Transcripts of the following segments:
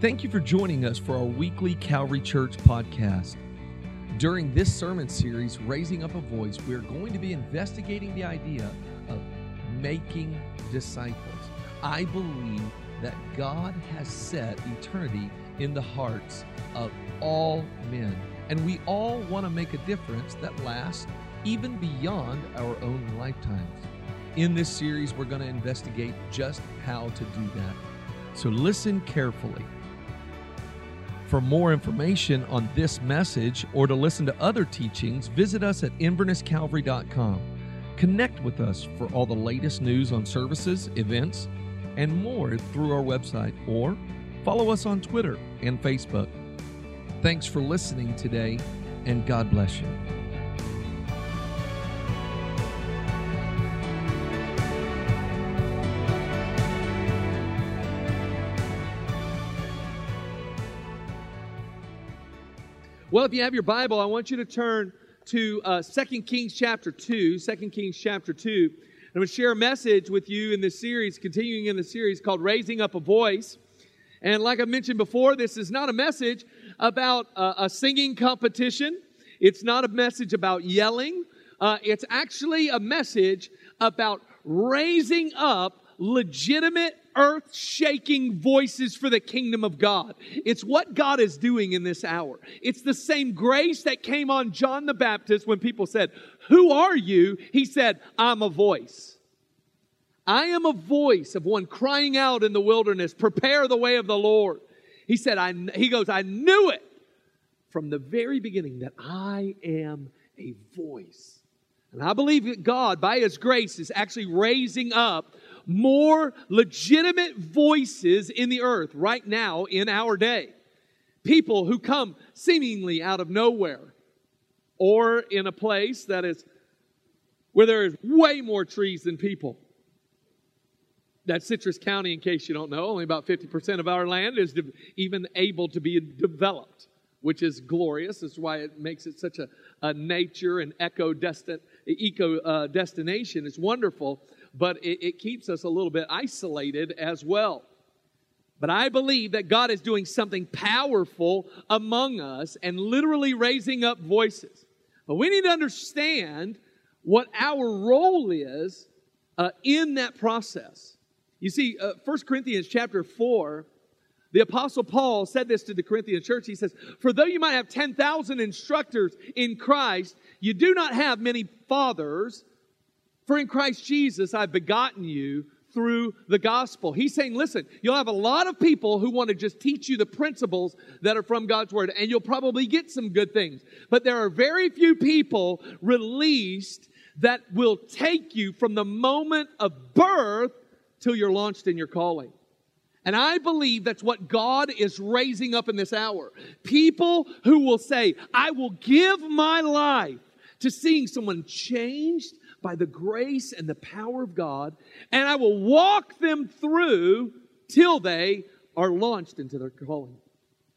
Thank you for joining us for our weekly Calvary Church podcast. During this sermon series, Raising Up a Voice, we are going to be investigating the idea of making disciples. I believe that God has set eternity in the hearts of all men, and we all want to make a difference that lasts even beyond our own lifetimes. In this series, we're going to investigate just how to do that. So listen carefully. For more information on this message or to listen to other teachings, visit us at invernesscalvary.com. Connect with us for all the latest news on services, events, and more through our website or follow us on Twitter and Facebook. Thanks for listening today, and God bless you. Well, if you have your Bible, I want you to turn to uh, 2 Kings chapter 2. 2 Kings chapter 2. I'm going to share a message with you in this series, continuing in the series called Raising Up a Voice. And like I mentioned before, this is not a message about uh, a singing competition. It's not a message about yelling. Uh, it's actually a message about raising up legitimate earth shaking voices for the kingdom of God. It's what God is doing in this hour. It's the same grace that came on John the Baptist when people said, Who are you? He said, I'm a voice. I am a voice of one crying out in the wilderness, prepare the way of the Lord. He said, I, he goes, I knew it from the very beginning that I am a voice. And I believe that God, by His grace, is actually raising up more legitimate voices in the earth right now in our day. People who come seemingly out of nowhere or in a place that is where there is way more trees than people. That Citrus County, in case you don't know, only about 50% of our land is de- even able to be developed, which is glorious. That's why it makes it such a, a nature and eco, eco uh, destination. It's wonderful but it, it keeps us a little bit isolated as well. But I believe that God is doing something powerful among us and literally raising up voices. But we need to understand what our role is uh, in that process. You see, uh, 1 Corinthians chapter 4, the Apostle Paul said this to the Corinthian church. He says, For though you might have 10,000 instructors in Christ, you do not have many fathers. For in Christ Jesus I've begotten you through the gospel. He's saying, listen, you'll have a lot of people who want to just teach you the principles that are from God's word, and you'll probably get some good things. But there are very few people released that will take you from the moment of birth till you're launched in your calling. And I believe that's what God is raising up in this hour. People who will say, I will give my life to seeing someone changed by the grace and the power of God, and I will walk them through till they are launched into their calling.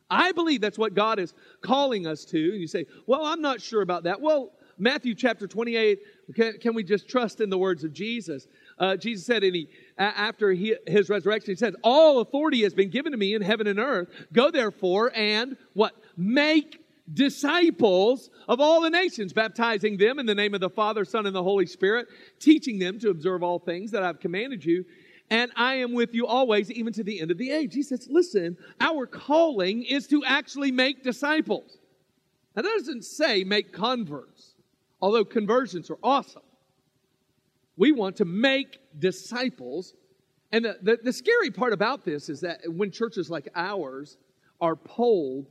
I believe that's what God is calling us to. And you say, well, I'm not sure about that. Well, Matthew chapter 28, can, can we just trust in the words of Jesus? Uh, Jesus said, and he, after he, his resurrection, he said, All authority has been given to me in heaven and earth. Go therefore and what? Make disciples of all the nations, baptizing them in the name of the Father, Son, and the Holy Spirit, teaching them to observe all things that I've commanded you. And I am with you always, even to the end of the age. He says, listen, our calling is to actually make disciples. That doesn't say make converts, although conversions are awesome. We want to make disciples. And the, the, the scary part about this is that when churches like ours are polled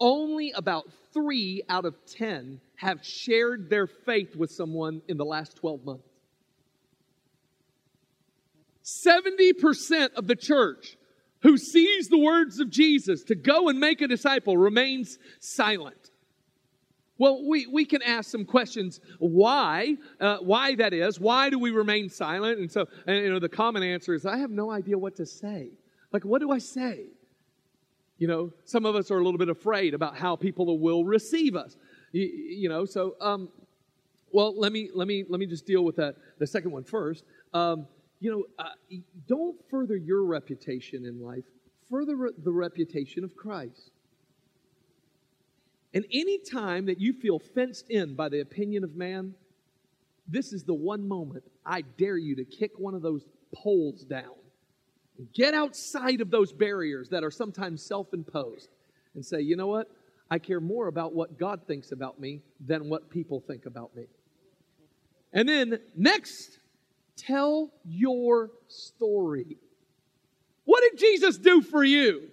only about three out of 10 have shared their faith with someone in the last 12 months. 70% of the church who sees the words of Jesus to go and make a disciple remains silent. Well, we, we can ask some questions why, uh, why that is. Why do we remain silent? And so, and, you know, the common answer is I have no idea what to say. Like, what do I say? You know, some of us are a little bit afraid about how people will receive us. You, you know, so um, well, let me let me let me just deal with that the second one first. Um, you know, uh, don't further your reputation in life for the, the reputation of Christ. And any time that you feel fenced in by the opinion of man, this is the one moment I dare you to kick one of those poles down. Get outside of those barriers that are sometimes self imposed and say, you know what? I care more about what God thinks about me than what people think about me. And then next, tell your story. What did Jesus do for you?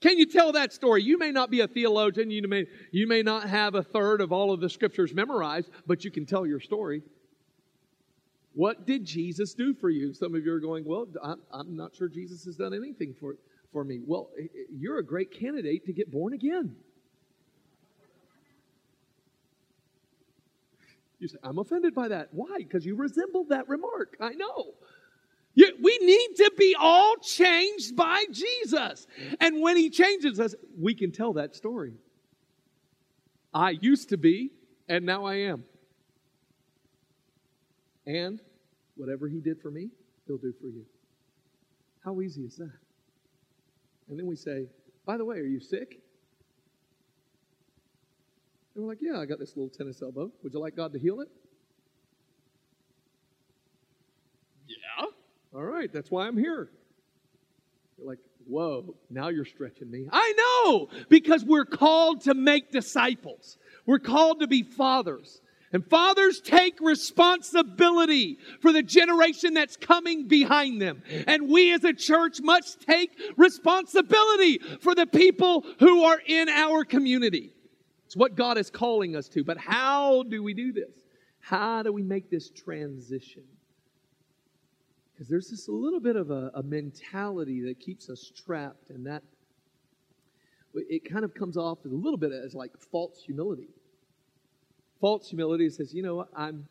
Can you tell that story? You may not be a theologian, you may, you may not have a third of all of the scriptures memorized, but you can tell your story. What did Jesus do for you? Some of you are going, Well, I'm, I'm not sure Jesus has done anything for, for me. Well, you're a great candidate to get born again. You say, I'm offended by that. Why? Because you resemble that remark. I know. We need to be all changed by Jesus. And when He changes us, we can tell that story. I used to be, and now I am. And whatever He did for me, He'll do for you. How easy is that? And then we say, by the way, are you sick? And we're like, yeah, I got this little tennis elbow. Would you like God to heal it? Yeah. All right, that's why I'm here. You're like, whoa, now you're stretching me. I know, because we're called to make disciples. We're called to be fathers. And fathers take responsibility for the generation that's coming behind them. And we as a church must take responsibility for the people who are in our community. It's what God is calling us to. But how do we do this? How do we make this transition? Because there's this little bit of a, a mentality that keeps us trapped, and that it kind of comes off a little bit as like false humility. False humility says, you know what, I'm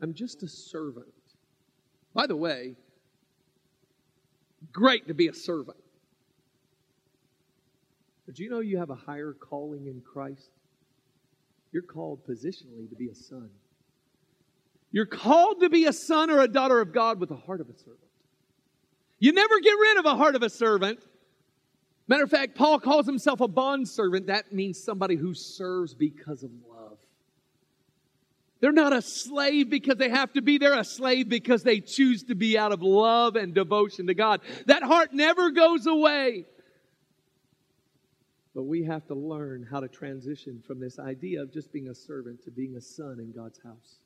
I'm just a servant. By the way, great to be a servant. But you know you have a higher calling in Christ? You're called positionally to be a son. You're called to be a son or a daughter of God with the heart of a servant. You never get rid of a heart of a servant. Matter of fact, Paul calls himself a bond servant. That means somebody who serves because of love. They're not a slave because they have to be. They're a slave because they choose to be out of love and devotion to God. That heart never goes away. But we have to learn how to transition from this idea of just being a servant to being a son in God's house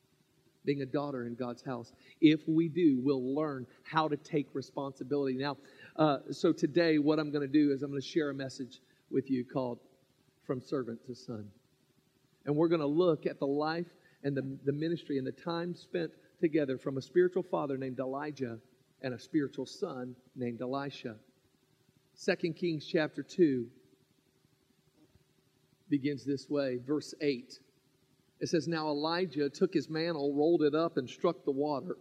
being a daughter in God's house. If we do, we'll learn how to take responsibility. Now, uh, so today, what I'm going to do is I'm going to share a message with you called From Servant to Son. And we're going to look at the life and the, the ministry and the time spent together from a spiritual father named Elijah and a spiritual son named Elisha. 2 Kings chapter 2 begins this way, verse 8. It says, Now Elijah took his mantle, rolled it up, and struck the water.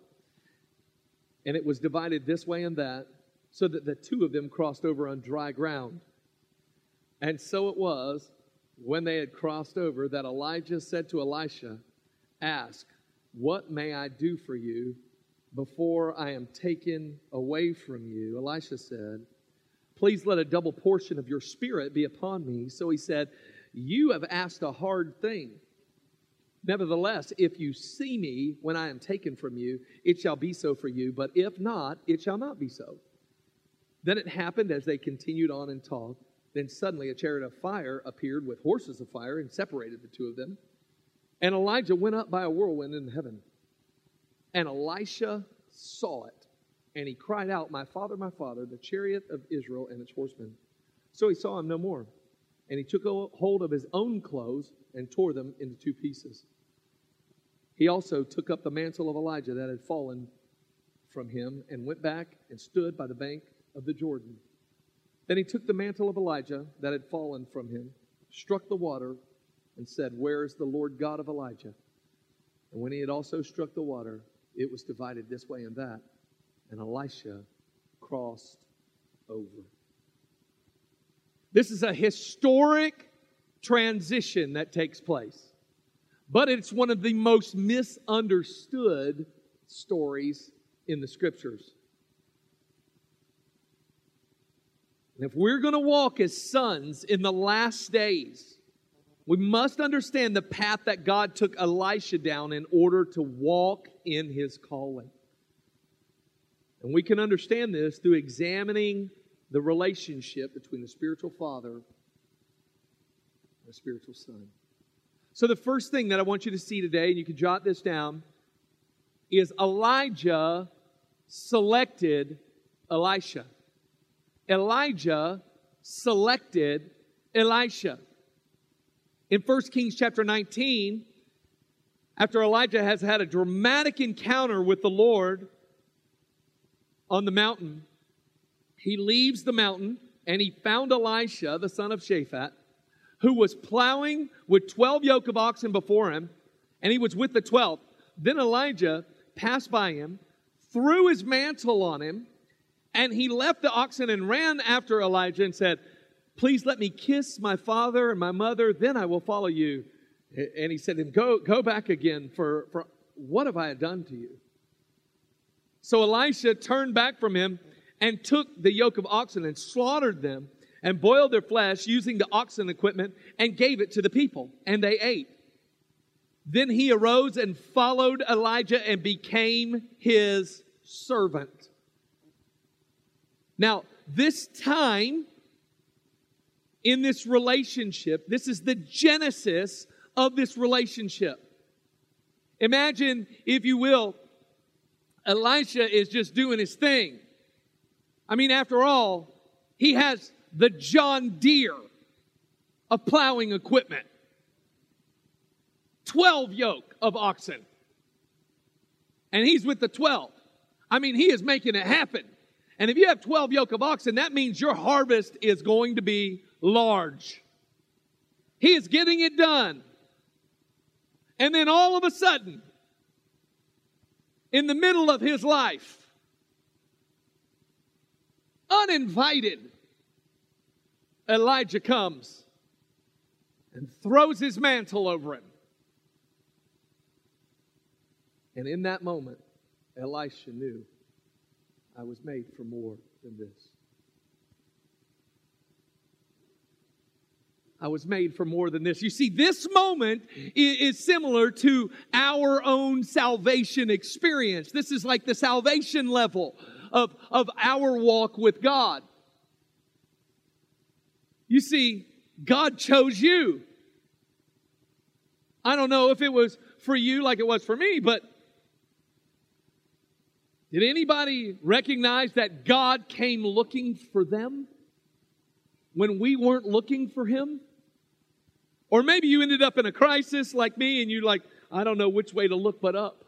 And it was divided this way and that, so that the two of them crossed over on dry ground. And so it was, when they had crossed over, that Elijah said to Elisha, Ask, what may I do for you before I am taken away from you? Elisha said, Please let a double portion of your spirit be upon me. So he said, You have asked a hard thing. Nevertheless, if you see me when I am taken from you, it shall be so for you, but if not, it shall not be so. Then it happened as they continued on and talked. Then suddenly a chariot of fire appeared with horses of fire and separated the two of them. And Elijah went up by a whirlwind in heaven. And Elisha saw it. And he cried out, My father, my father, the chariot of Israel and its horsemen. So he saw him no more. And he took hold of his own clothes and tore them into two pieces. He also took up the mantle of Elijah that had fallen from him and went back and stood by the bank of the Jordan. Then he took the mantle of Elijah that had fallen from him, struck the water, and said, Where is the Lord God of Elijah? And when he had also struck the water, it was divided this way and that, and Elisha crossed over. This is a historic transition that takes place. But it's one of the most misunderstood stories in the scriptures. And if we're going to walk as sons in the last days, we must understand the path that God took Elisha down in order to walk in his calling. And we can understand this through examining the relationship between the spiritual father and the spiritual son. So, the first thing that I want you to see today, and you can jot this down, is Elijah selected Elisha. Elijah selected Elisha. In 1 Kings chapter 19, after Elijah has had a dramatic encounter with the Lord on the mountain, he leaves the mountain and he found Elisha, the son of Shaphat, who was plowing with 12 yoke of oxen before him, and he was with the 12. Then Elijah passed by him, threw his mantle on him, and he left the oxen and ran after Elijah and said, Please let me kiss my father and my mother, then I will follow you. And he said to him, Go, go back again, for, for what have I done to you? So Elisha turned back from him and took the yoke of oxen and slaughtered them and boiled their flesh using the oxen equipment and gave it to the people, and they ate. Then he arose and followed Elijah and became his servant. Now, this time in this relationship, this is the genesis of this relationship. Imagine, if you will, Elisha is just doing his thing. I mean, after all, he has the John Deere of plowing equipment, 12 yoke of oxen. And he's with the 12. I mean, he is making it happen. And if you have 12 yoke of oxen, that means your harvest is going to be large. He is getting it done. And then all of a sudden, in the middle of his life, uninvited, Elijah comes and throws his mantle over him. And in that moment, Elisha knew I was made for more than this. I was made for more than this. You see, this moment is similar to our own salvation experience. This is like the salvation level of, of our walk with God. You see, God chose you. I don't know if it was for you like it was for me, but did anybody recognize that God came looking for them when we weren't looking for Him? Or maybe you ended up in a crisis like me and you're like, I don't know which way to look but up.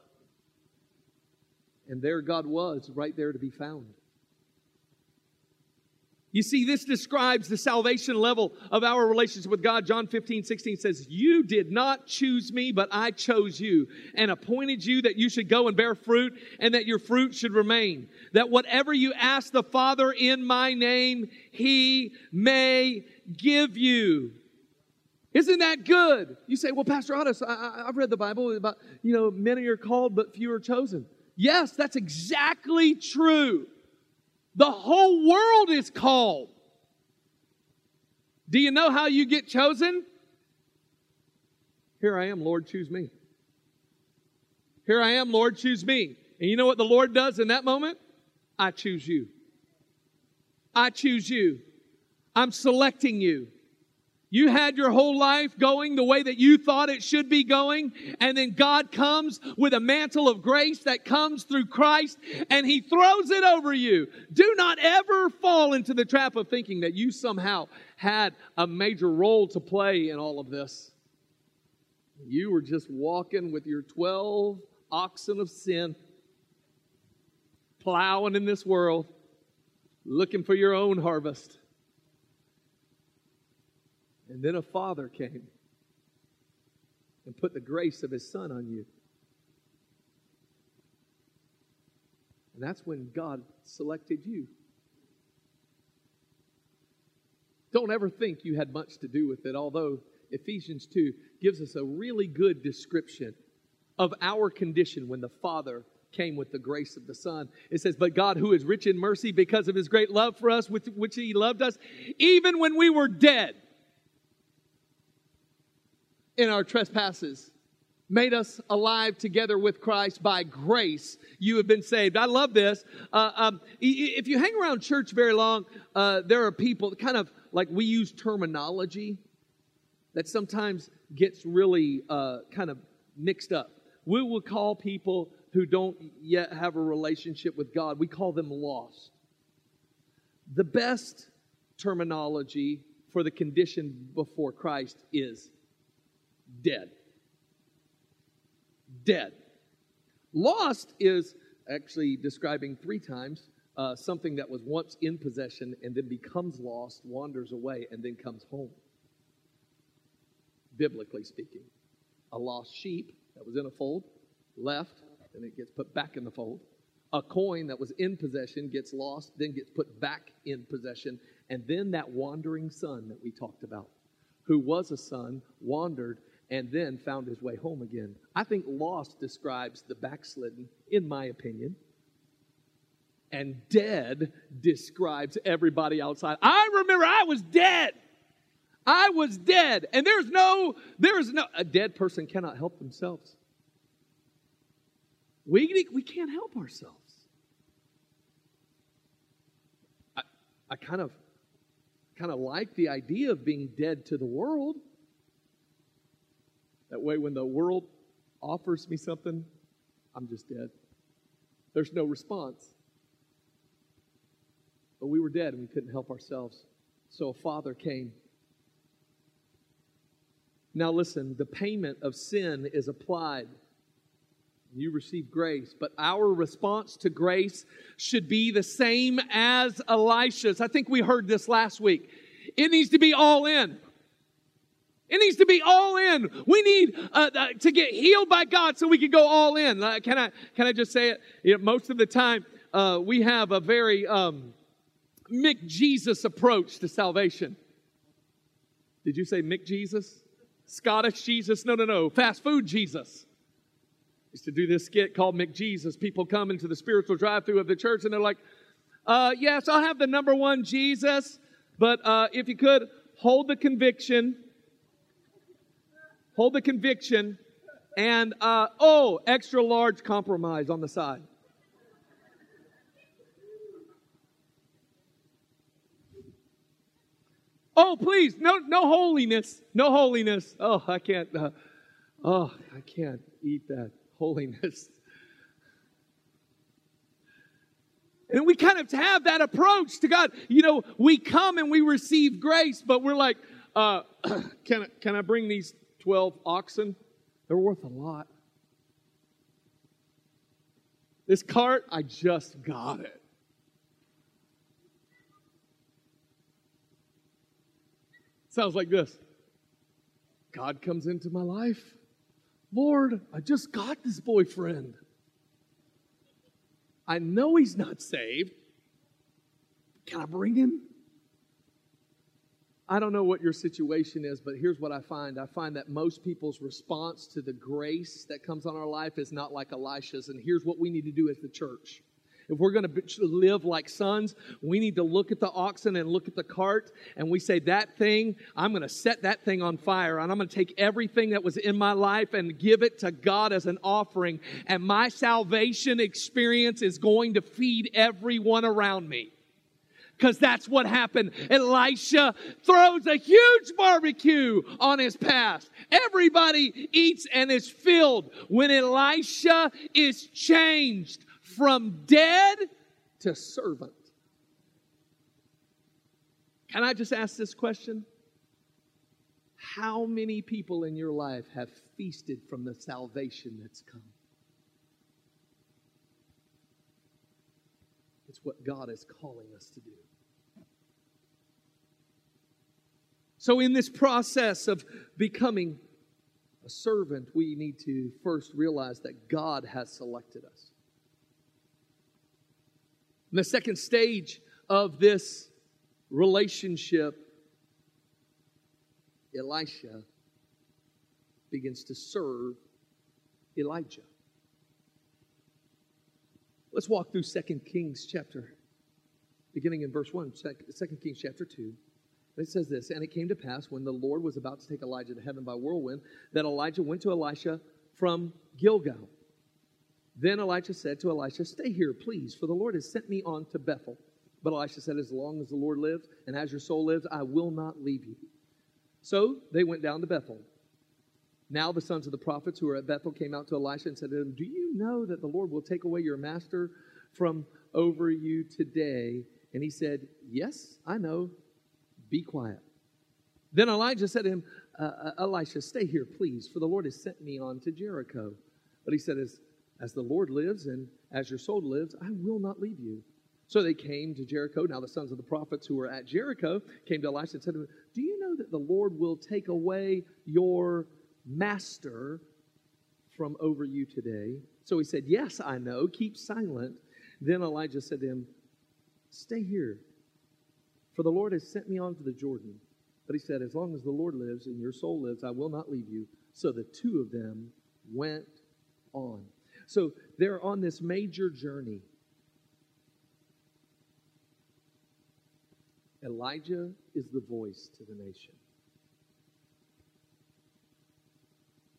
And there God was, right there to be found. You see, this describes the salvation level of our relationship with God. John 15, 16 says, You did not choose me, but I chose you and appointed you that you should go and bear fruit and that your fruit should remain. That whatever you ask the Father in my name, he may give you. Isn't that good? You say, well, Pastor Otis, I, have read the Bible about, you know, many are called, but few are chosen. Yes, that's exactly true. The whole world is called. Do you know how you get chosen? Here I am, Lord, choose me. Here I am, Lord, choose me. And you know what the Lord does in that moment? I choose you. I choose you. I'm selecting you. You had your whole life going the way that you thought it should be going, and then God comes with a mantle of grace that comes through Christ, and He throws it over you. Do not ever fall into the trap of thinking that you somehow had a major role to play in all of this. You were just walking with your 12 oxen of sin, plowing in this world, looking for your own harvest. And then a father came and put the grace of his son on you. And that's when God selected you. Don't ever think you had much to do with it, although Ephesians 2 gives us a really good description of our condition when the Father came with the grace of the Son. It says, But God, who is rich in mercy because of his great love for us, with which he loved us, even when we were dead in our trespasses, made us alive together with Christ by grace. You have been saved. I love this. Uh, um, if you hang around church very long, uh, there are people kind of like we use terminology that sometimes gets really uh, kind of mixed up. We will call people who don't yet have a relationship with God, we call them lost. The best terminology for the condition before Christ is dead. Dead. Lost is actually describing three times uh, something that was once in possession and then becomes lost, wanders away, and then comes home. Biblically speaking, a lost sheep that was in a fold left, and it gets put back in the fold. A coin that was in possession gets lost, then gets put back in possession. And then that wandering son that we talked about, who was a son, wandered, and then found his way home again. I think lost describes the backslidden, in my opinion. And dead describes everybody outside. I remember I was dead. I was dead. And there's no, there's no, a dead person cannot help themselves. We, we can't help ourselves. I, I kind of kind of like the idea of being dead to the world. That way, when the world offers me something, I'm just dead. There's no response. But we were dead and we couldn't help ourselves. So a father came. Now, listen, the payment of sin is applied you receive grace. But our response to grace should be the same as Elisha's. I think we heard this last week. It needs to be all in. It needs to be all in. We need uh, uh, to get healed by God so we can go all in. Uh, can I can I just say it? You know, most of the time, uh, we have a very um, Mick Jesus approach to salvation. Did you say Mick Jesus? Scottish Jesus? No, no, no. Fast food Jesus used to do this skit called Mick Jesus. People come into the spiritual drive-through of the church and they're like, uh, "Yes, I'll have the number one Jesus, but uh, if you could hold the conviction, hold the conviction, and uh, oh, extra large compromise on the side." Oh, please, no, no holiness, no holiness. Oh, I can't. Uh, oh, I can't eat that holiness. And we kind of have that approach to God. You know, we come and we receive grace, but we're like, uh, can, I, can I bring these 12 oxen? They're worth a lot. This cart, I just got it. Sounds like this God comes into my life. Lord, I just got this boyfriend. I know he's not saved. Can I bring him? I don't know what your situation is, but here's what I find. I find that most people's response to the grace that comes on our life is not like Elisha's. And here's what we need to do as the church if we're going to live like sons, we need to look at the oxen and look at the cart and we say, That thing, I'm going to set that thing on fire and I'm going to take everything that was in my life and give it to God as an offering. And my salvation experience is going to feed everyone around me because that's what happened. Elisha throws a huge barbecue on his past. Everybody eats and is filled. When Elisha is changed from dead to servant. Can I just ask this question? How many people in your life have feasted from the salvation that's come? It's what God is calling us to do. So, in this process of becoming a servant, we need to first realize that God has selected us. And the second stage of this relationship, Elisha begins to serve Elijah. Let's walk through 2 Kings chapter, beginning in verse 1, 2 Kings chapter 2. It says this, and it came to pass when the Lord was about to take Elijah to heaven by whirlwind, that Elijah went to Elisha from Gilgal. Then Elijah said to Elisha, Stay here, please, for the Lord has sent me on to Bethel. But Elisha said, As long as the Lord lives and as your soul lives, I will not leave you. So they went down to Bethel. Now the sons of the prophets who were at Bethel came out to Elisha and said to him, Do you know that the Lord will take away your master from over you today? And he said, Yes, I know. Be quiet. Then Elijah said to him, uh, uh, Elisha, stay here, please, for the Lord has sent me on to Jericho. But he said, as, as the Lord lives and as your soul lives, I will not leave you. So they came to Jericho. Now the sons of the prophets who were at Jericho came to Elisha and said to him, Do you know that the Lord will take away your master from over you today? So he said, Yes, I know. Keep silent. Then Elijah said to him, Stay here, for the Lord has sent me on to the Jordan. But he said, As long as the Lord lives and your soul lives, I will not leave you. So the two of them went on. So they're on this major journey. Elijah is the voice to the nation.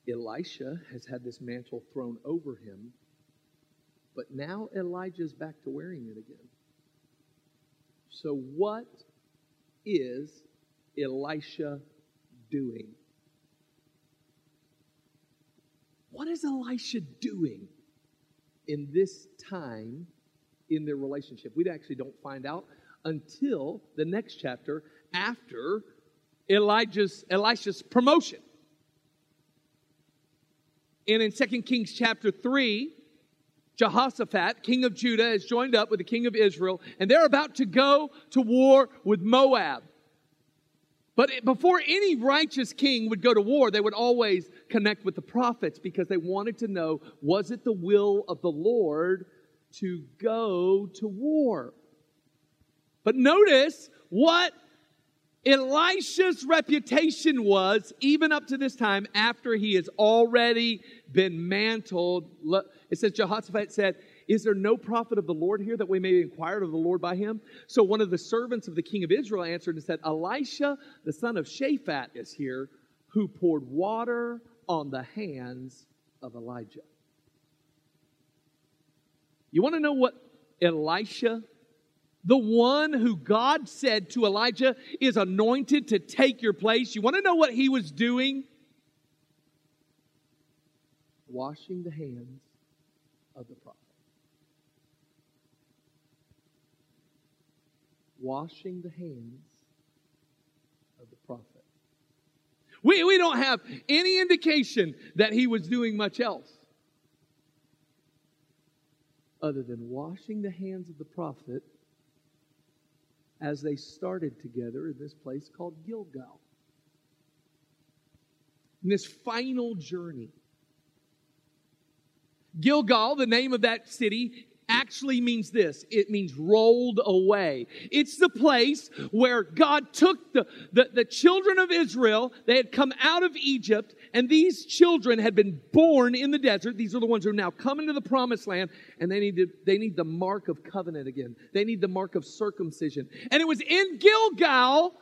Elisha has had this mantle thrown over him, but now Elijah's back to wearing it again. So, what is Elisha doing? What is Elisha doing in this time in their relationship? We actually don't find out until the next chapter after Elijah's Elisha's promotion. And in 2 Kings chapter 3, Jehoshaphat, king of Judah, has joined up with the king of Israel, and they're about to go to war with Moab. But before any righteous king would go to war, they would always connect with the prophets because they wanted to know was it the will of the Lord to go to war? But notice what Elisha's reputation was, even up to this time, after he has already been mantled. It says, Jehoshaphat said, is there no prophet of the Lord here that we may inquire of the Lord by him? So one of the servants of the king of Israel answered and said, Elisha, the son of Shaphat, is here, who poured water on the hands of Elijah. You want to know what Elisha, the one who God said to Elijah is anointed to take your place, you want to know what he was doing? Washing the hands of the prophet. washing the hands of the prophet. We, we don't have any indication that he was doing much else other than washing the hands of the prophet as they started together in this place called Gilgal. In this final journey. Gilgal, the name of that city, actually means this it means rolled away. It's the place where God took the, the, the, children of Israel, they had come out of Egypt, and these children had been born in the desert. These are the ones who are now coming to the promised land, and they need, to, they need the mark of covenant again. They need the mark of circumcision. And it was in Gilgal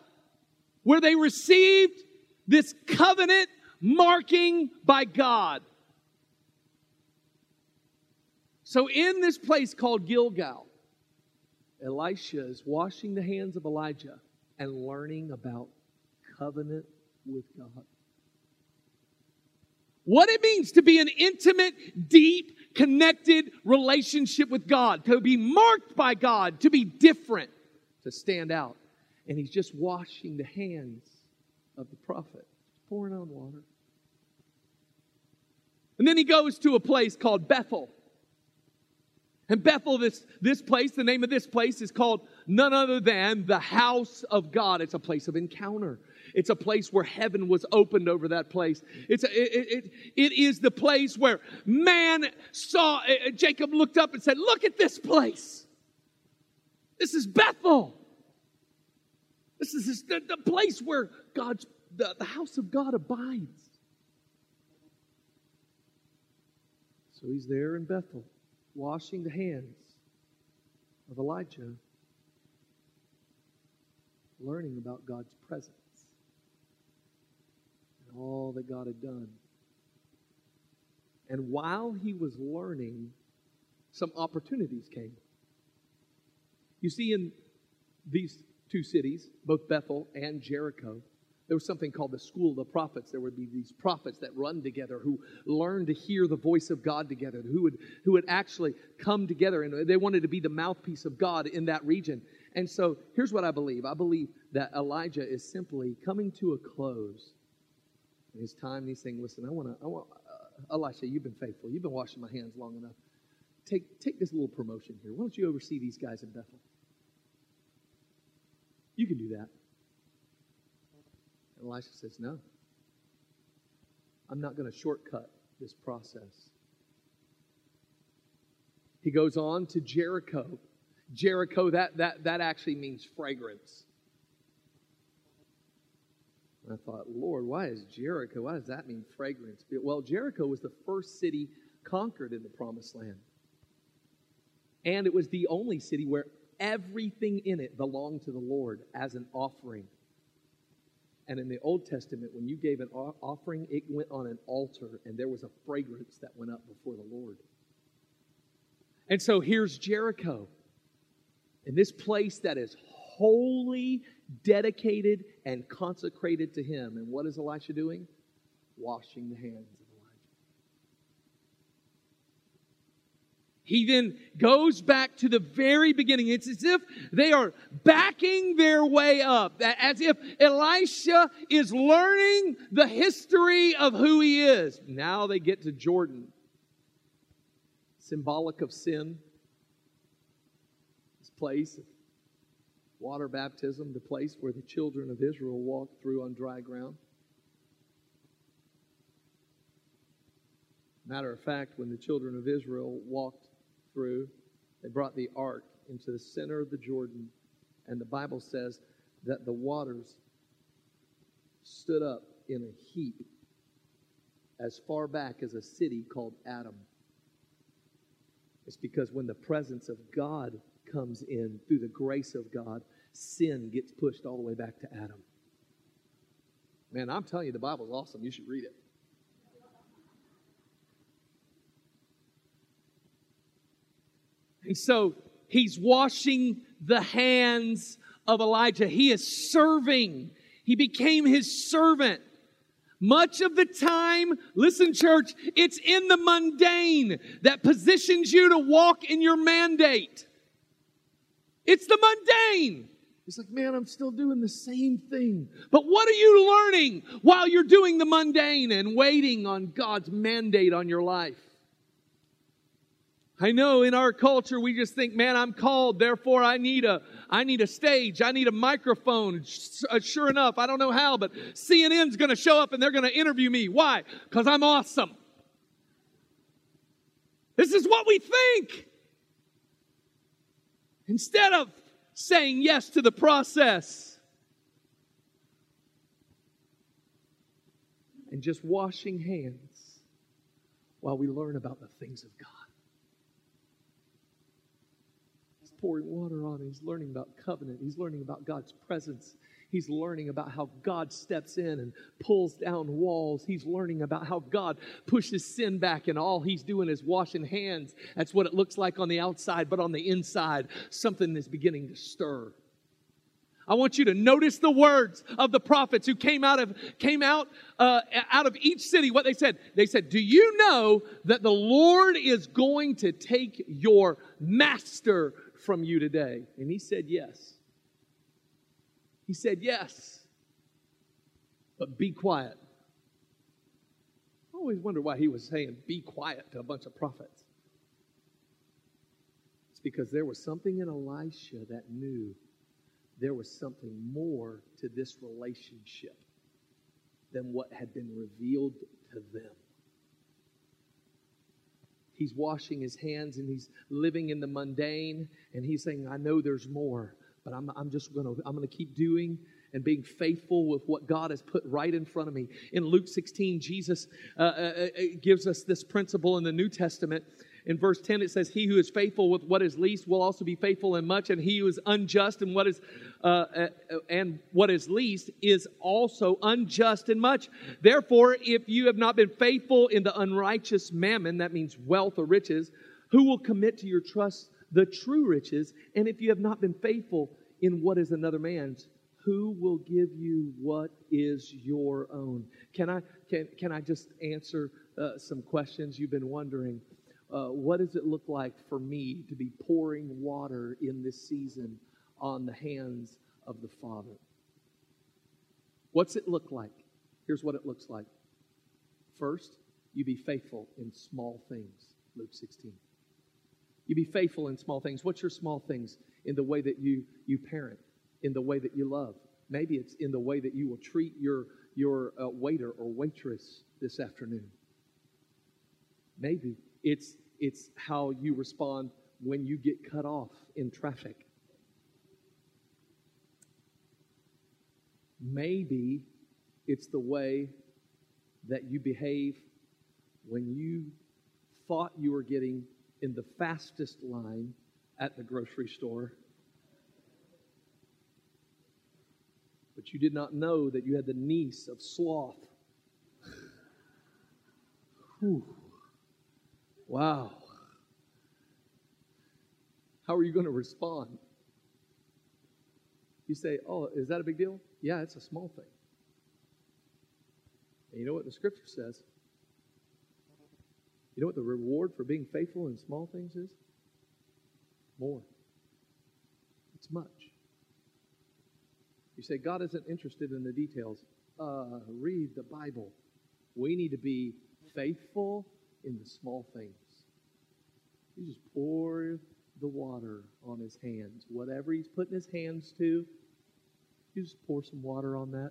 where they received this covenant marking by God. So, in this place called Gilgal, Elisha is washing the hands of Elijah and learning about covenant with God. What it means to be an intimate, deep, connected relationship with God, to be marked by God, to be different, to stand out. And he's just washing the hands of the prophet, pouring on water. And then he goes to a place called Bethel. And Bethel, this, this place, the name of this place is called none other than the house of God. It's a place of encounter. It's a place where heaven was opened over that place. It's a, it, it, it is the place where man saw, uh, Jacob looked up and said, Look at this place. This is Bethel. This is the, the place where God's, the, the house of God abides. So he's there in Bethel washing the hands of Elijah, learning about God's presence and all that God had done. And while he was learning, some opportunities came. You see, in these two cities, both Bethel and Jericho, there was something called the school of the prophets. There would be these prophets that run together who learned to hear the voice of God together, who would, who would actually come together and they wanted to be the mouthpiece of God in that region. And so here's what I believe I believe that Elijah is simply coming to a close in his time. He's saying, Listen, I want to, I want, uh, Elisha, you've been faithful. You've been washing my hands long enough. Take, take this little promotion here. Why don't you oversee these guys in Bethel? You can do that. Elisha says, No. I'm not going to shortcut this process. He goes on to Jericho. Jericho, that, that, that actually means fragrance. And I thought, Lord, why is Jericho? Why does that mean fragrance? Well, Jericho was the first city conquered in the promised land. And it was the only city where everything in it belonged to the Lord as an offering. And in the Old Testament, when you gave an offering, it went on an altar, and there was a fragrance that went up before the Lord. And so here's Jericho. In this place that is wholly dedicated and consecrated to Him. And what is Elisha doing? Washing the hands He then goes back to the very beginning. It's as if they are backing their way up, as if Elisha is learning the history of who he is. Now they get to Jordan, symbolic of sin. This place of water baptism, the place where the children of Israel walked through on dry ground. Matter of fact, when the children of Israel walked through. They brought the ark into the center of the Jordan, and the Bible says that the waters stood up in a heap as far back as a city called Adam. It's because when the presence of God comes in through the grace of God, sin gets pushed all the way back to Adam. Man, I'm telling you, the Bible's awesome. You should read it. And so he's washing the hands of Elijah. He is serving. He became his servant. Much of the time, listen, church, it's in the mundane that positions you to walk in your mandate. It's the mundane. It's like, man, I'm still doing the same thing. But what are you learning while you're doing the mundane and waiting on God's mandate on your life? I know in our culture we just think, man, I'm called, therefore I need a I need a stage, I need a microphone. Uh, sure enough, I don't know how, but CNN's going to show up and they're going to interview me. Why? Cuz I'm awesome. This is what we think. Instead of saying yes to the process and just washing hands while we learn about the things of God. Pouring water on. He's learning about covenant. He's learning about God's presence. He's learning about how God steps in and pulls down walls. He's learning about how God pushes sin back, and all he's doing is washing hands. That's what it looks like on the outside, but on the inside, something is beginning to stir. I want you to notice the words of the prophets who came out of came out uh, out of each city. What they said, they said, "Do you know that the Lord is going to take your master from you today? And he said, Yes. He said, Yes. But be quiet. I always wonder why he was saying, Be quiet to a bunch of prophets. It's because there was something in Elisha that knew there was something more to this relationship than what had been revealed to them he's washing his hands and he's living in the mundane. And he's saying i know there's more but i'm, I'm just going to i'm going to keep doing and being faithful with what god has put right in front of me. In luke 16 jesus uh, uh, uh, gives us this principle in the new testament in verse 10, it says, He who is faithful with what is least will also be faithful in much, and he who is unjust in what is uh, uh, and what is least is also unjust in much. Therefore, if you have not been faithful in the unrighteous mammon, that means wealth or riches, who will commit to your trust the true riches? And if you have not been faithful in what is another man's, who will give you what is your own? Can I, can, can I just answer uh, some questions you've been wondering? Uh, what does it look like for me to be pouring water in this season on the hands of the Father? What's it look like? Here's what it looks like. First, you be faithful in small things. Luke 16. You be faithful in small things. What's your small things? In the way that you, you parent, in the way that you love. Maybe it's in the way that you will treat your, your uh, waiter or waitress this afternoon. Maybe it's, it's how you respond when you get cut off in traffic. Maybe it's the way that you behave when you thought you were getting in the fastest line at the grocery store, but you did not know that you had the niece of sloth. Whew. Wow. How are you going to respond? You say, Oh, is that a big deal? Yeah, it's a small thing. And you know what the scripture says? You know what the reward for being faithful in small things is? More. It's much. You say, God isn't interested in the details. Uh, read the Bible. We need to be faithful in the small things. You just pour the water on his hands. Whatever he's putting his hands to, you just pour some water on that.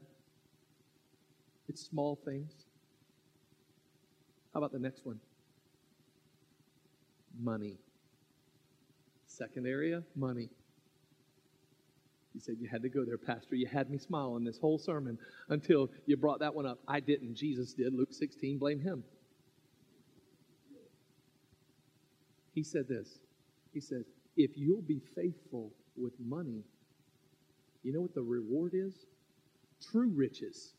It's small things. How about the next one? Money. Second area, money. You said you had to go there, Pastor. You had me smiling this whole sermon until you brought that one up. I didn't. Jesus did. Luke 16, blame him. He said this. He says, if you'll be faithful with money, you know what the reward is? True riches.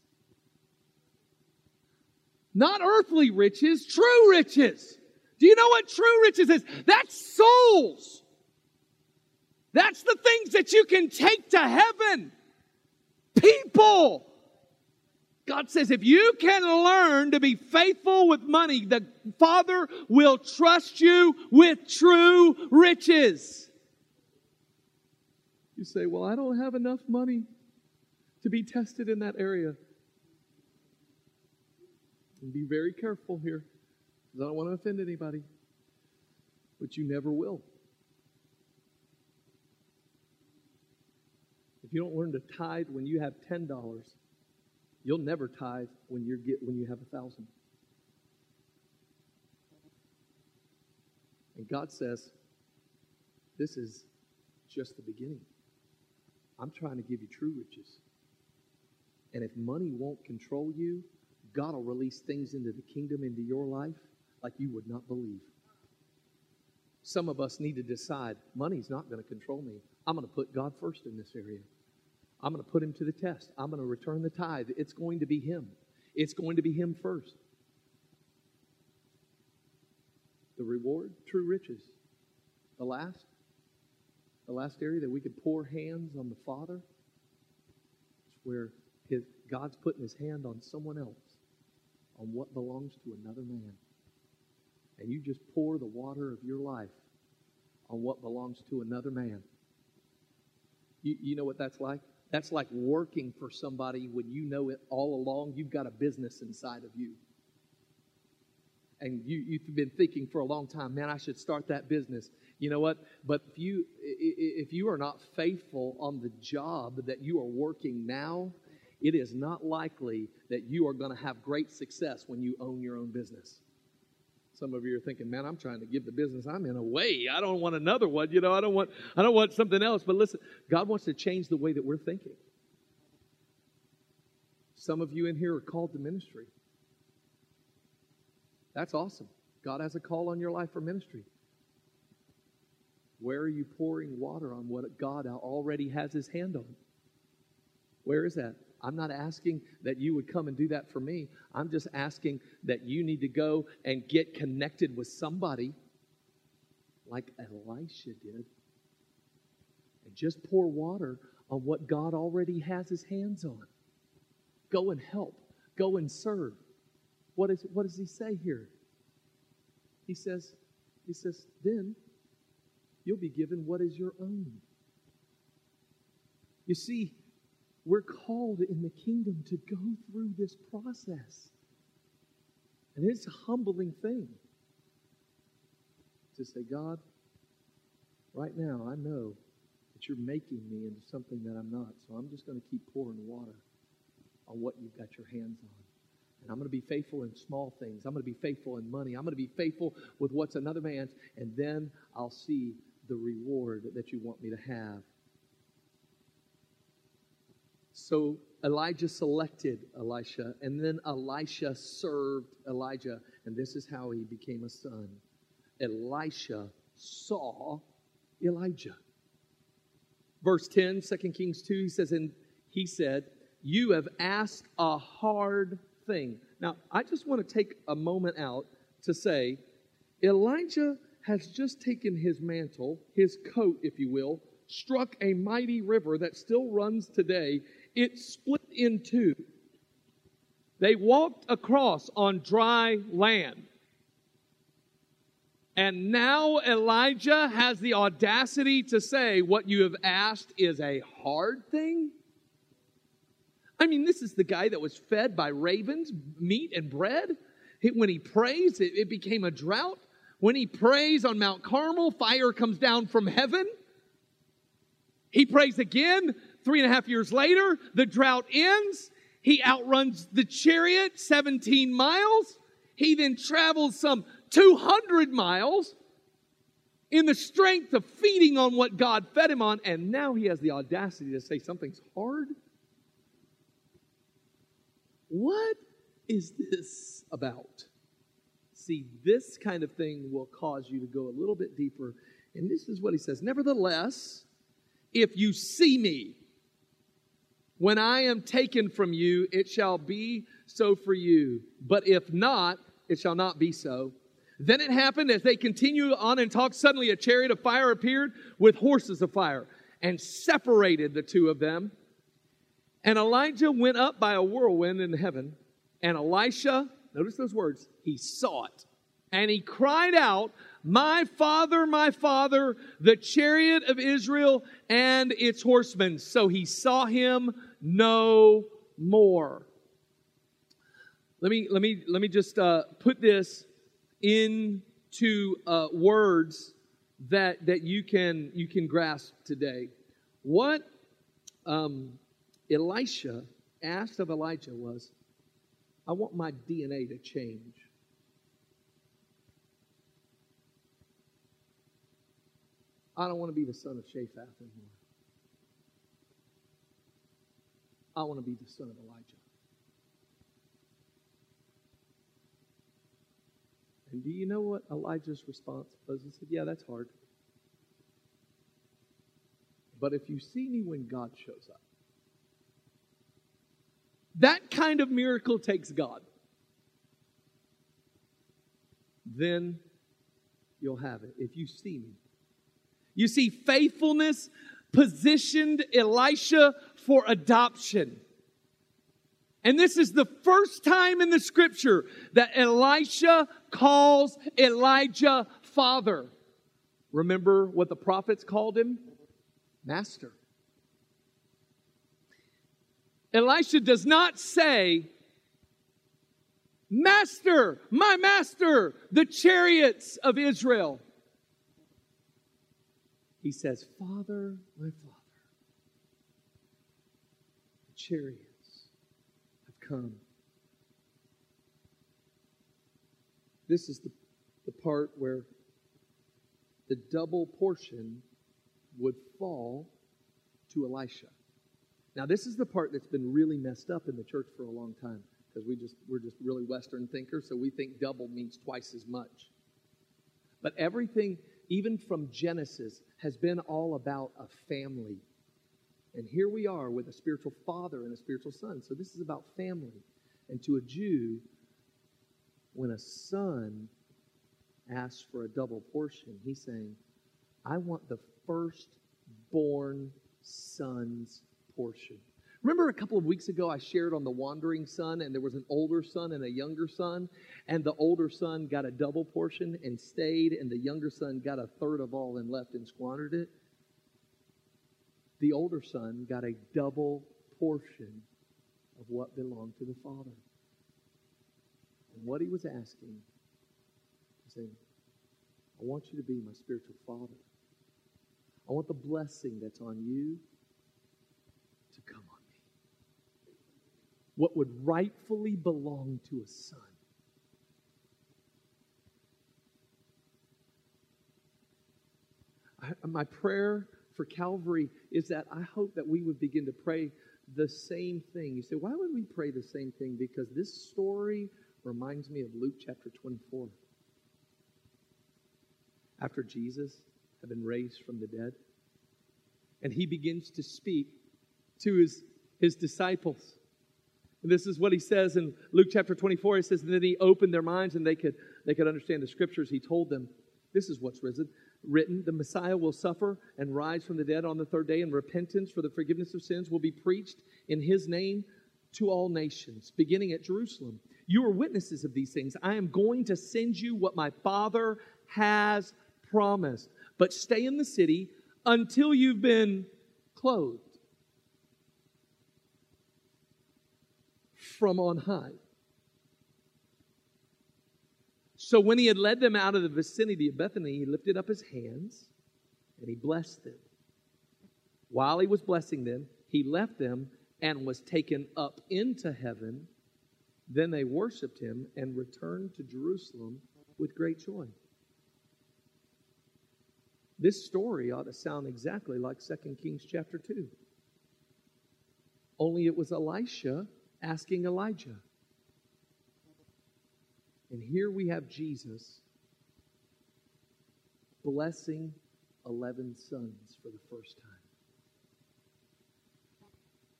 Not earthly riches, true riches. Do you know what true riches is? That's souls. That's the things that you can take to heaven. People. God says, if you can learn to be faithful with money, the Father will trust you with true riches. You say, Well, I don't have enough money to be tested in that area. And be very careful here, because I don't want to offend anybody. But you never will. If you don't learn to tithe when you have $10, you'll never tithe when you get when you have a thousand. And God says, This is just the beginning. I'm trying to give you true riches. And if money won't control you, God will release things into the kingdom, into your life, like you would not believe. Some of us need to decide money's not going to control me. I'm going to put God first in this area. I'm going to put him to the test. I'm going to return the tithe. It's going to be him. It's going to be him first. The reward, true riches. The last, the last area that we could pour hands on the Father is where his, God's putting his hand on someone else, on what belongs to another man. And you just pour the water of your life on what belongs to another man. You, you know what that's like? That's like working for somebody when you know it all along you've got a business inside of you. And you, you've been thinking for a long time, man, I should start that business. You know what? But if you if you are not faithful on the job that you are working now, it is not likely that you are going to have great success when you own your own business. Some of you are thinking, man, I'm trying to give the business I'm in away. I don't want another one. You know, I don't want I don't want something else. But listen, God wants to change the way that we're thinking. Some of you in here are called to ministry. That's awesome. God has a call on your life for ministry. Where are you pouring water on what God already has his hand on? Where is that? I'm not asking that you would come and do that for me. I'm just asking that you need to go and get connected with somebody like Elisha did and just pour water on what God already has his hands on. Go and help, go and serve. What, is, what does he say here? He says, he says, then you'll be given what is your own. You see, we're called in the kingdom to go through this process. And it's a humbling thing to say, God, right now I know that you're making me into something that I'm not. So I'm just going to keep pouring water on what you've got your hands on. And I'm going to be faithful in small things. I'm going to be faithful in money. I'm going to be faithful with what's another man's. And then I'll see the reward that you want me to have. So Elijah selected Elisha, and then Elisha served Elijah, and this is how he became a son. Elisha saw Elijah. Verse 10, 2 Kings 2, he says, And he said, You have asked a hard thing. Now, I just want to take a moment out to say, Elijah has just taken his mantle, his coat, if you will, struck a mighty river that still runs today. It split in two. They walked across on dry land. And now Elijah has the audacity to say, What you have asked is a hard thing? I mean, this is the guy that was fed by ravens, meat and bread. When he prays, it, became a drought. When he prays on Mount Carmel, fire comes down from heaven. He prays again. Three and a half years later, the drought ends. He outruns the chariot 17 miles. He then travels some 200 miles in the strength of feeding on what God fed him on, and now he has the audacity to say something's hard. What is this about? See, this kind of thing will cause you to go a little bit deeper. And this is what he says Nevertheless, if you see me, when I am taken from you, it shall be so for you. But if not, it shall not be so. Then it happened as they continued on and talked, suddenly a chariot of fire appeared with horses of fire and separated the two of them. And Elijah went up by a whirlwind in heaven, and Elisha Notice those words. He saw it. And he cried out, My father, my father, the chariot of Israel and its horsemen. So he saw him no more. Let me, let me, let me just uh, put this into uh, words that, that you, can, you can grasp today. What um, Elisha asked of Elijah was, I want my DNA to change. I don't want to be the son of Shaphat anymore. I want to be the son of Elijah. And do you know what Elijah's response was? He said, Yeah, that's hard. But if you see me when God shows up, that kind of miracle takes God. Then you'll have it if you see me. You see, faithfulness positioned Elisha for adoption. And this is the first time in the scripture that Elisha calls Elijah father. Remember what the prophets called him? Master. Elisha does not say, Master, my master, the chariots of Israel. He says, Father, my father, the chariots have come. This is the, the part where the double portion would fall to Elisha. Now, this is the part that's been really messed up in the church for a long time. because we just we're just really Western thinkers, so we think double means twice as much. But everything, even from Genesis, has been all about a family. And here we are with a spiritual father and a spiritual son. So this is about family. And to a Jew, when a son asks for a double portion, he's saying, I want the firstborn son's portion. Remember a couple of weeks ago, I shared on the wandering son, and there was an older son and a younger son, and the older son got a double portion and stayed, and the younger son got a third of all and left and squandered it. The older son got a double portion of what belonged to the father. And what he was asking, he said, I want you to be my spiritual father. I want the blessing that's on you to come on me. What would rightfully belong to a son. I, my prayer for Calvary is that I hope that we would begin to pray the same thing. You say, why would we pray the same thing? Because this story reminds me of Luke chapter 24. After Jesus had been raised from the dead, and he begins to speak to his, his disciples. And this is what he says in Luke chapter 24. He says, and then he opened their minds and they could, they could understand the scriptures. He told them, This is what's risen, written. The Messiah will suffer and rise from the dead on the third day, and repentance for the forgiveness of sins will be preached in his name to all nations, beginning at Jerusalem. You are witnesses of these things. I am going to send you what my Father has promised. But stay in the city until you've been clothed from on high. So when he had led them out of the vicinity of Bethany, he lifted up his hands and he blessed them. While he was blessing them, he left them and was taken up into heaven. Then they worshiped him and returned to Jerusalem with great joy. This story ought to sound exactly like 2 Kings chapter 2. Only it was Elisha asking Elijah. And here we have Jesus blessing 11 sons for the first time.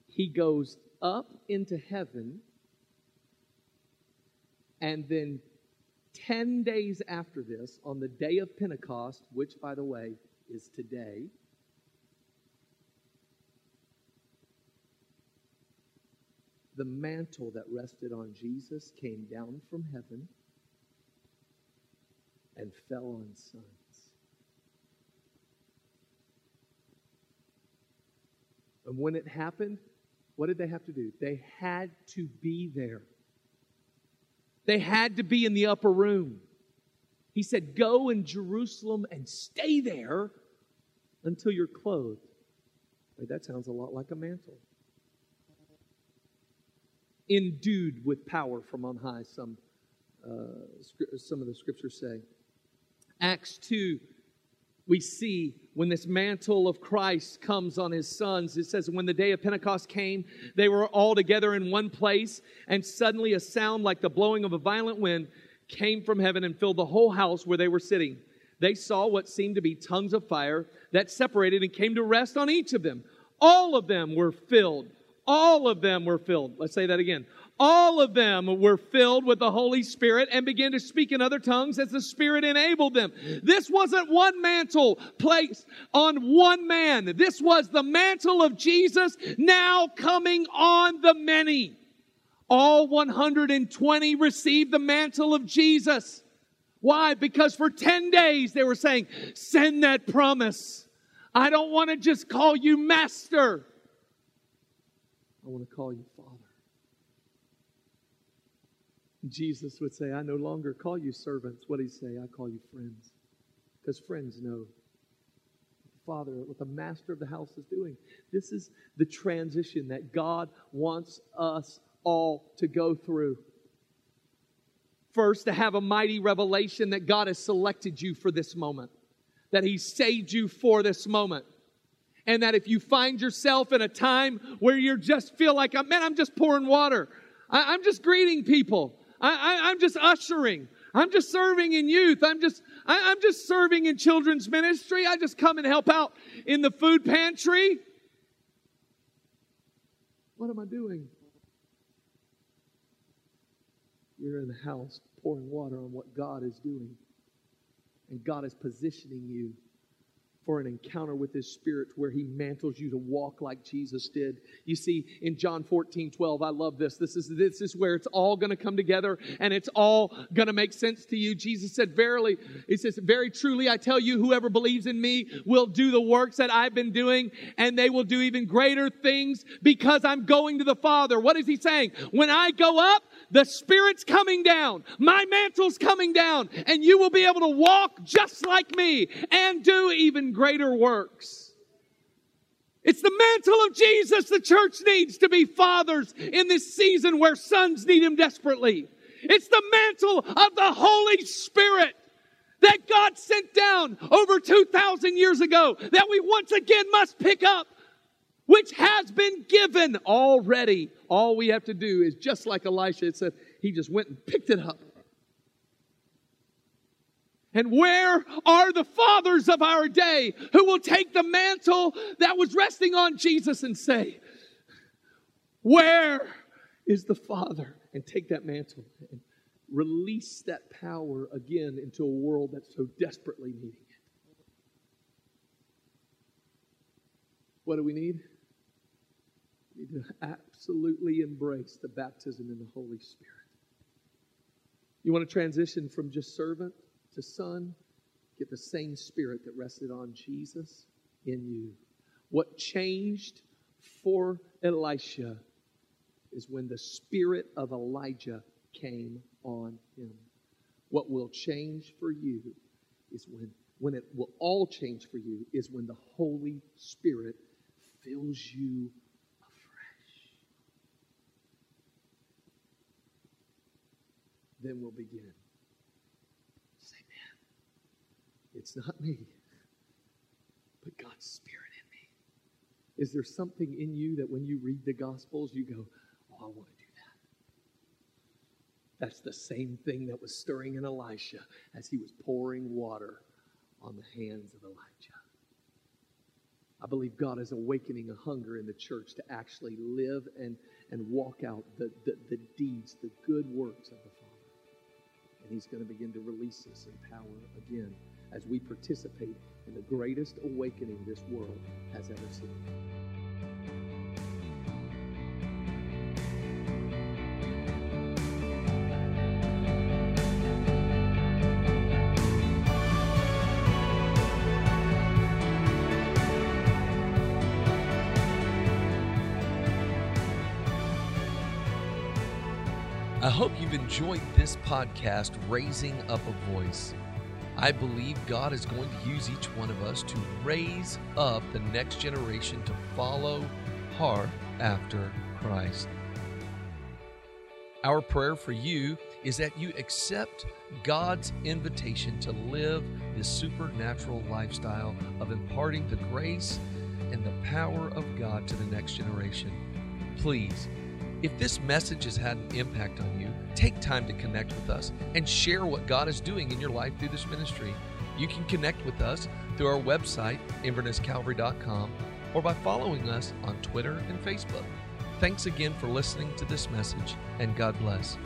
He goes up into heaven, and then 10 days after this, on the day of Pentecost, which, by the way, is today, the mantle that rested on Jesus came down from heaven and fell on sons. And when it happened, what did they have to do? They had to be there. They had to be in the upper room. He said, Go in Jerusalem and stay there until you're clothed. Wait, that sounds a lot like a mantle. Endued with power from on high, some, uh, some of the scriptures say. Acts 2 we see when this mantle of Christ comes on his sons. It says, When the day of Pentecost came, they were all together in one place, and suddenly a sound like the blowing of a violent wind came from heaven and filled the whole house where they were sitting. They saw what seemed to be tongues of fire that separated and came to rest on each of them. All of them were filled. All of them were filled. Let's say that again all of them were filled with the Holy Spirit and began to speak in other tongues as the Spirit enabled them. This wasn't one mantle placed on one man. This was the mantle of Jesus now coming on the many. All 120 received the mantle of Jesus. Why? Because for 10 days they were saying, Send that promise. I don't want to just call you master. I want to call you father. Jesus would say, I no longer call you servants. What did he say? I call you friends. Because friends know Father, what the master of the house is doing. This is the transition that God wants us all to go through. First, to have a mighty revelation that God has selected you for this moment, that He saved you for this moment. And that if you find yourself in a time where you just feel like, man, I'm just pouring water, I, am just greeting people. I, am just ushering. I'm just serving in youth. I'm just, I, I'm just serving in children's ministry. I just come and help out in the food pantry. What am I doing? You're in the house pouring water on what God is doing. And God is positioning you for an encounter with His Spirit where He mantles you to walk like Jesus did. You see, in John 14, 12, I love this. This is, this is where it's all going to come together and it's all going to make sense to you. Jesus said, Verily, He says, Very truly, I tell you, whoever believes in me will do the works that I've been doing, and they will do even greater things because I'm going to the Father. What is He saying? When I go up, the Spirit's coming down. My mantle's coming down. And you will be able to walk just like me and do even greater works. It's the mantle of Jesus the church needs to be fathers in this season where sons need him desperately. It's the mantle of the Holy Spirit that God sent down over 2,000 years ago that we once again must pick up which has been given already. All we have to do is just like Elisha, it said, he just went and picked it up. And where are the fathers of our day who will take the mantle that was resting on Jesus and say, Where is the Father? And take that mantle and release that power again into a world that's so desperately needing it. What do we need? We need to absolutely embrace the baptism in the Holy Spirit. You want to transition from just servant to son? Get the same spirit that rested on Jesus in you. What changed for Elisha is when the spirit of Elijah came on him. What will change for you is when, when it will all change for you is when the Holy Spirit fills you then we'll begin. Say, man, it's not me, but God's Spirit in me. Is there something in you that when you read the Gospels, you go, oh, I want to do that? That's the same thing that was stirring in Elisha as he was pouring water on the hands of Elijah. I believe God is awakening a hunger in the church to actually live and, and walk out the, the, the deeds, the good works of the Father. He's going to begin to release us in power again as we participate in the greatest awakening this world has ever seen. Enjoyed this podcast, Raising Up a Voice. I believe God is going to use each one of us to raise up the next generation to follow hard after Christ. Our prayer for you is that you accept God's invitation to live this supernatural lifestyle of imparting the grace and the power of God to the next generation. Please if this message has had an impact on you, take time to connect with us and share what God is doing in your life through this ministry. You can connect with us through our website, invernesscalvary.com, or by following us on Twitter and Facebook. Thanks again for listening to this message, and God bless.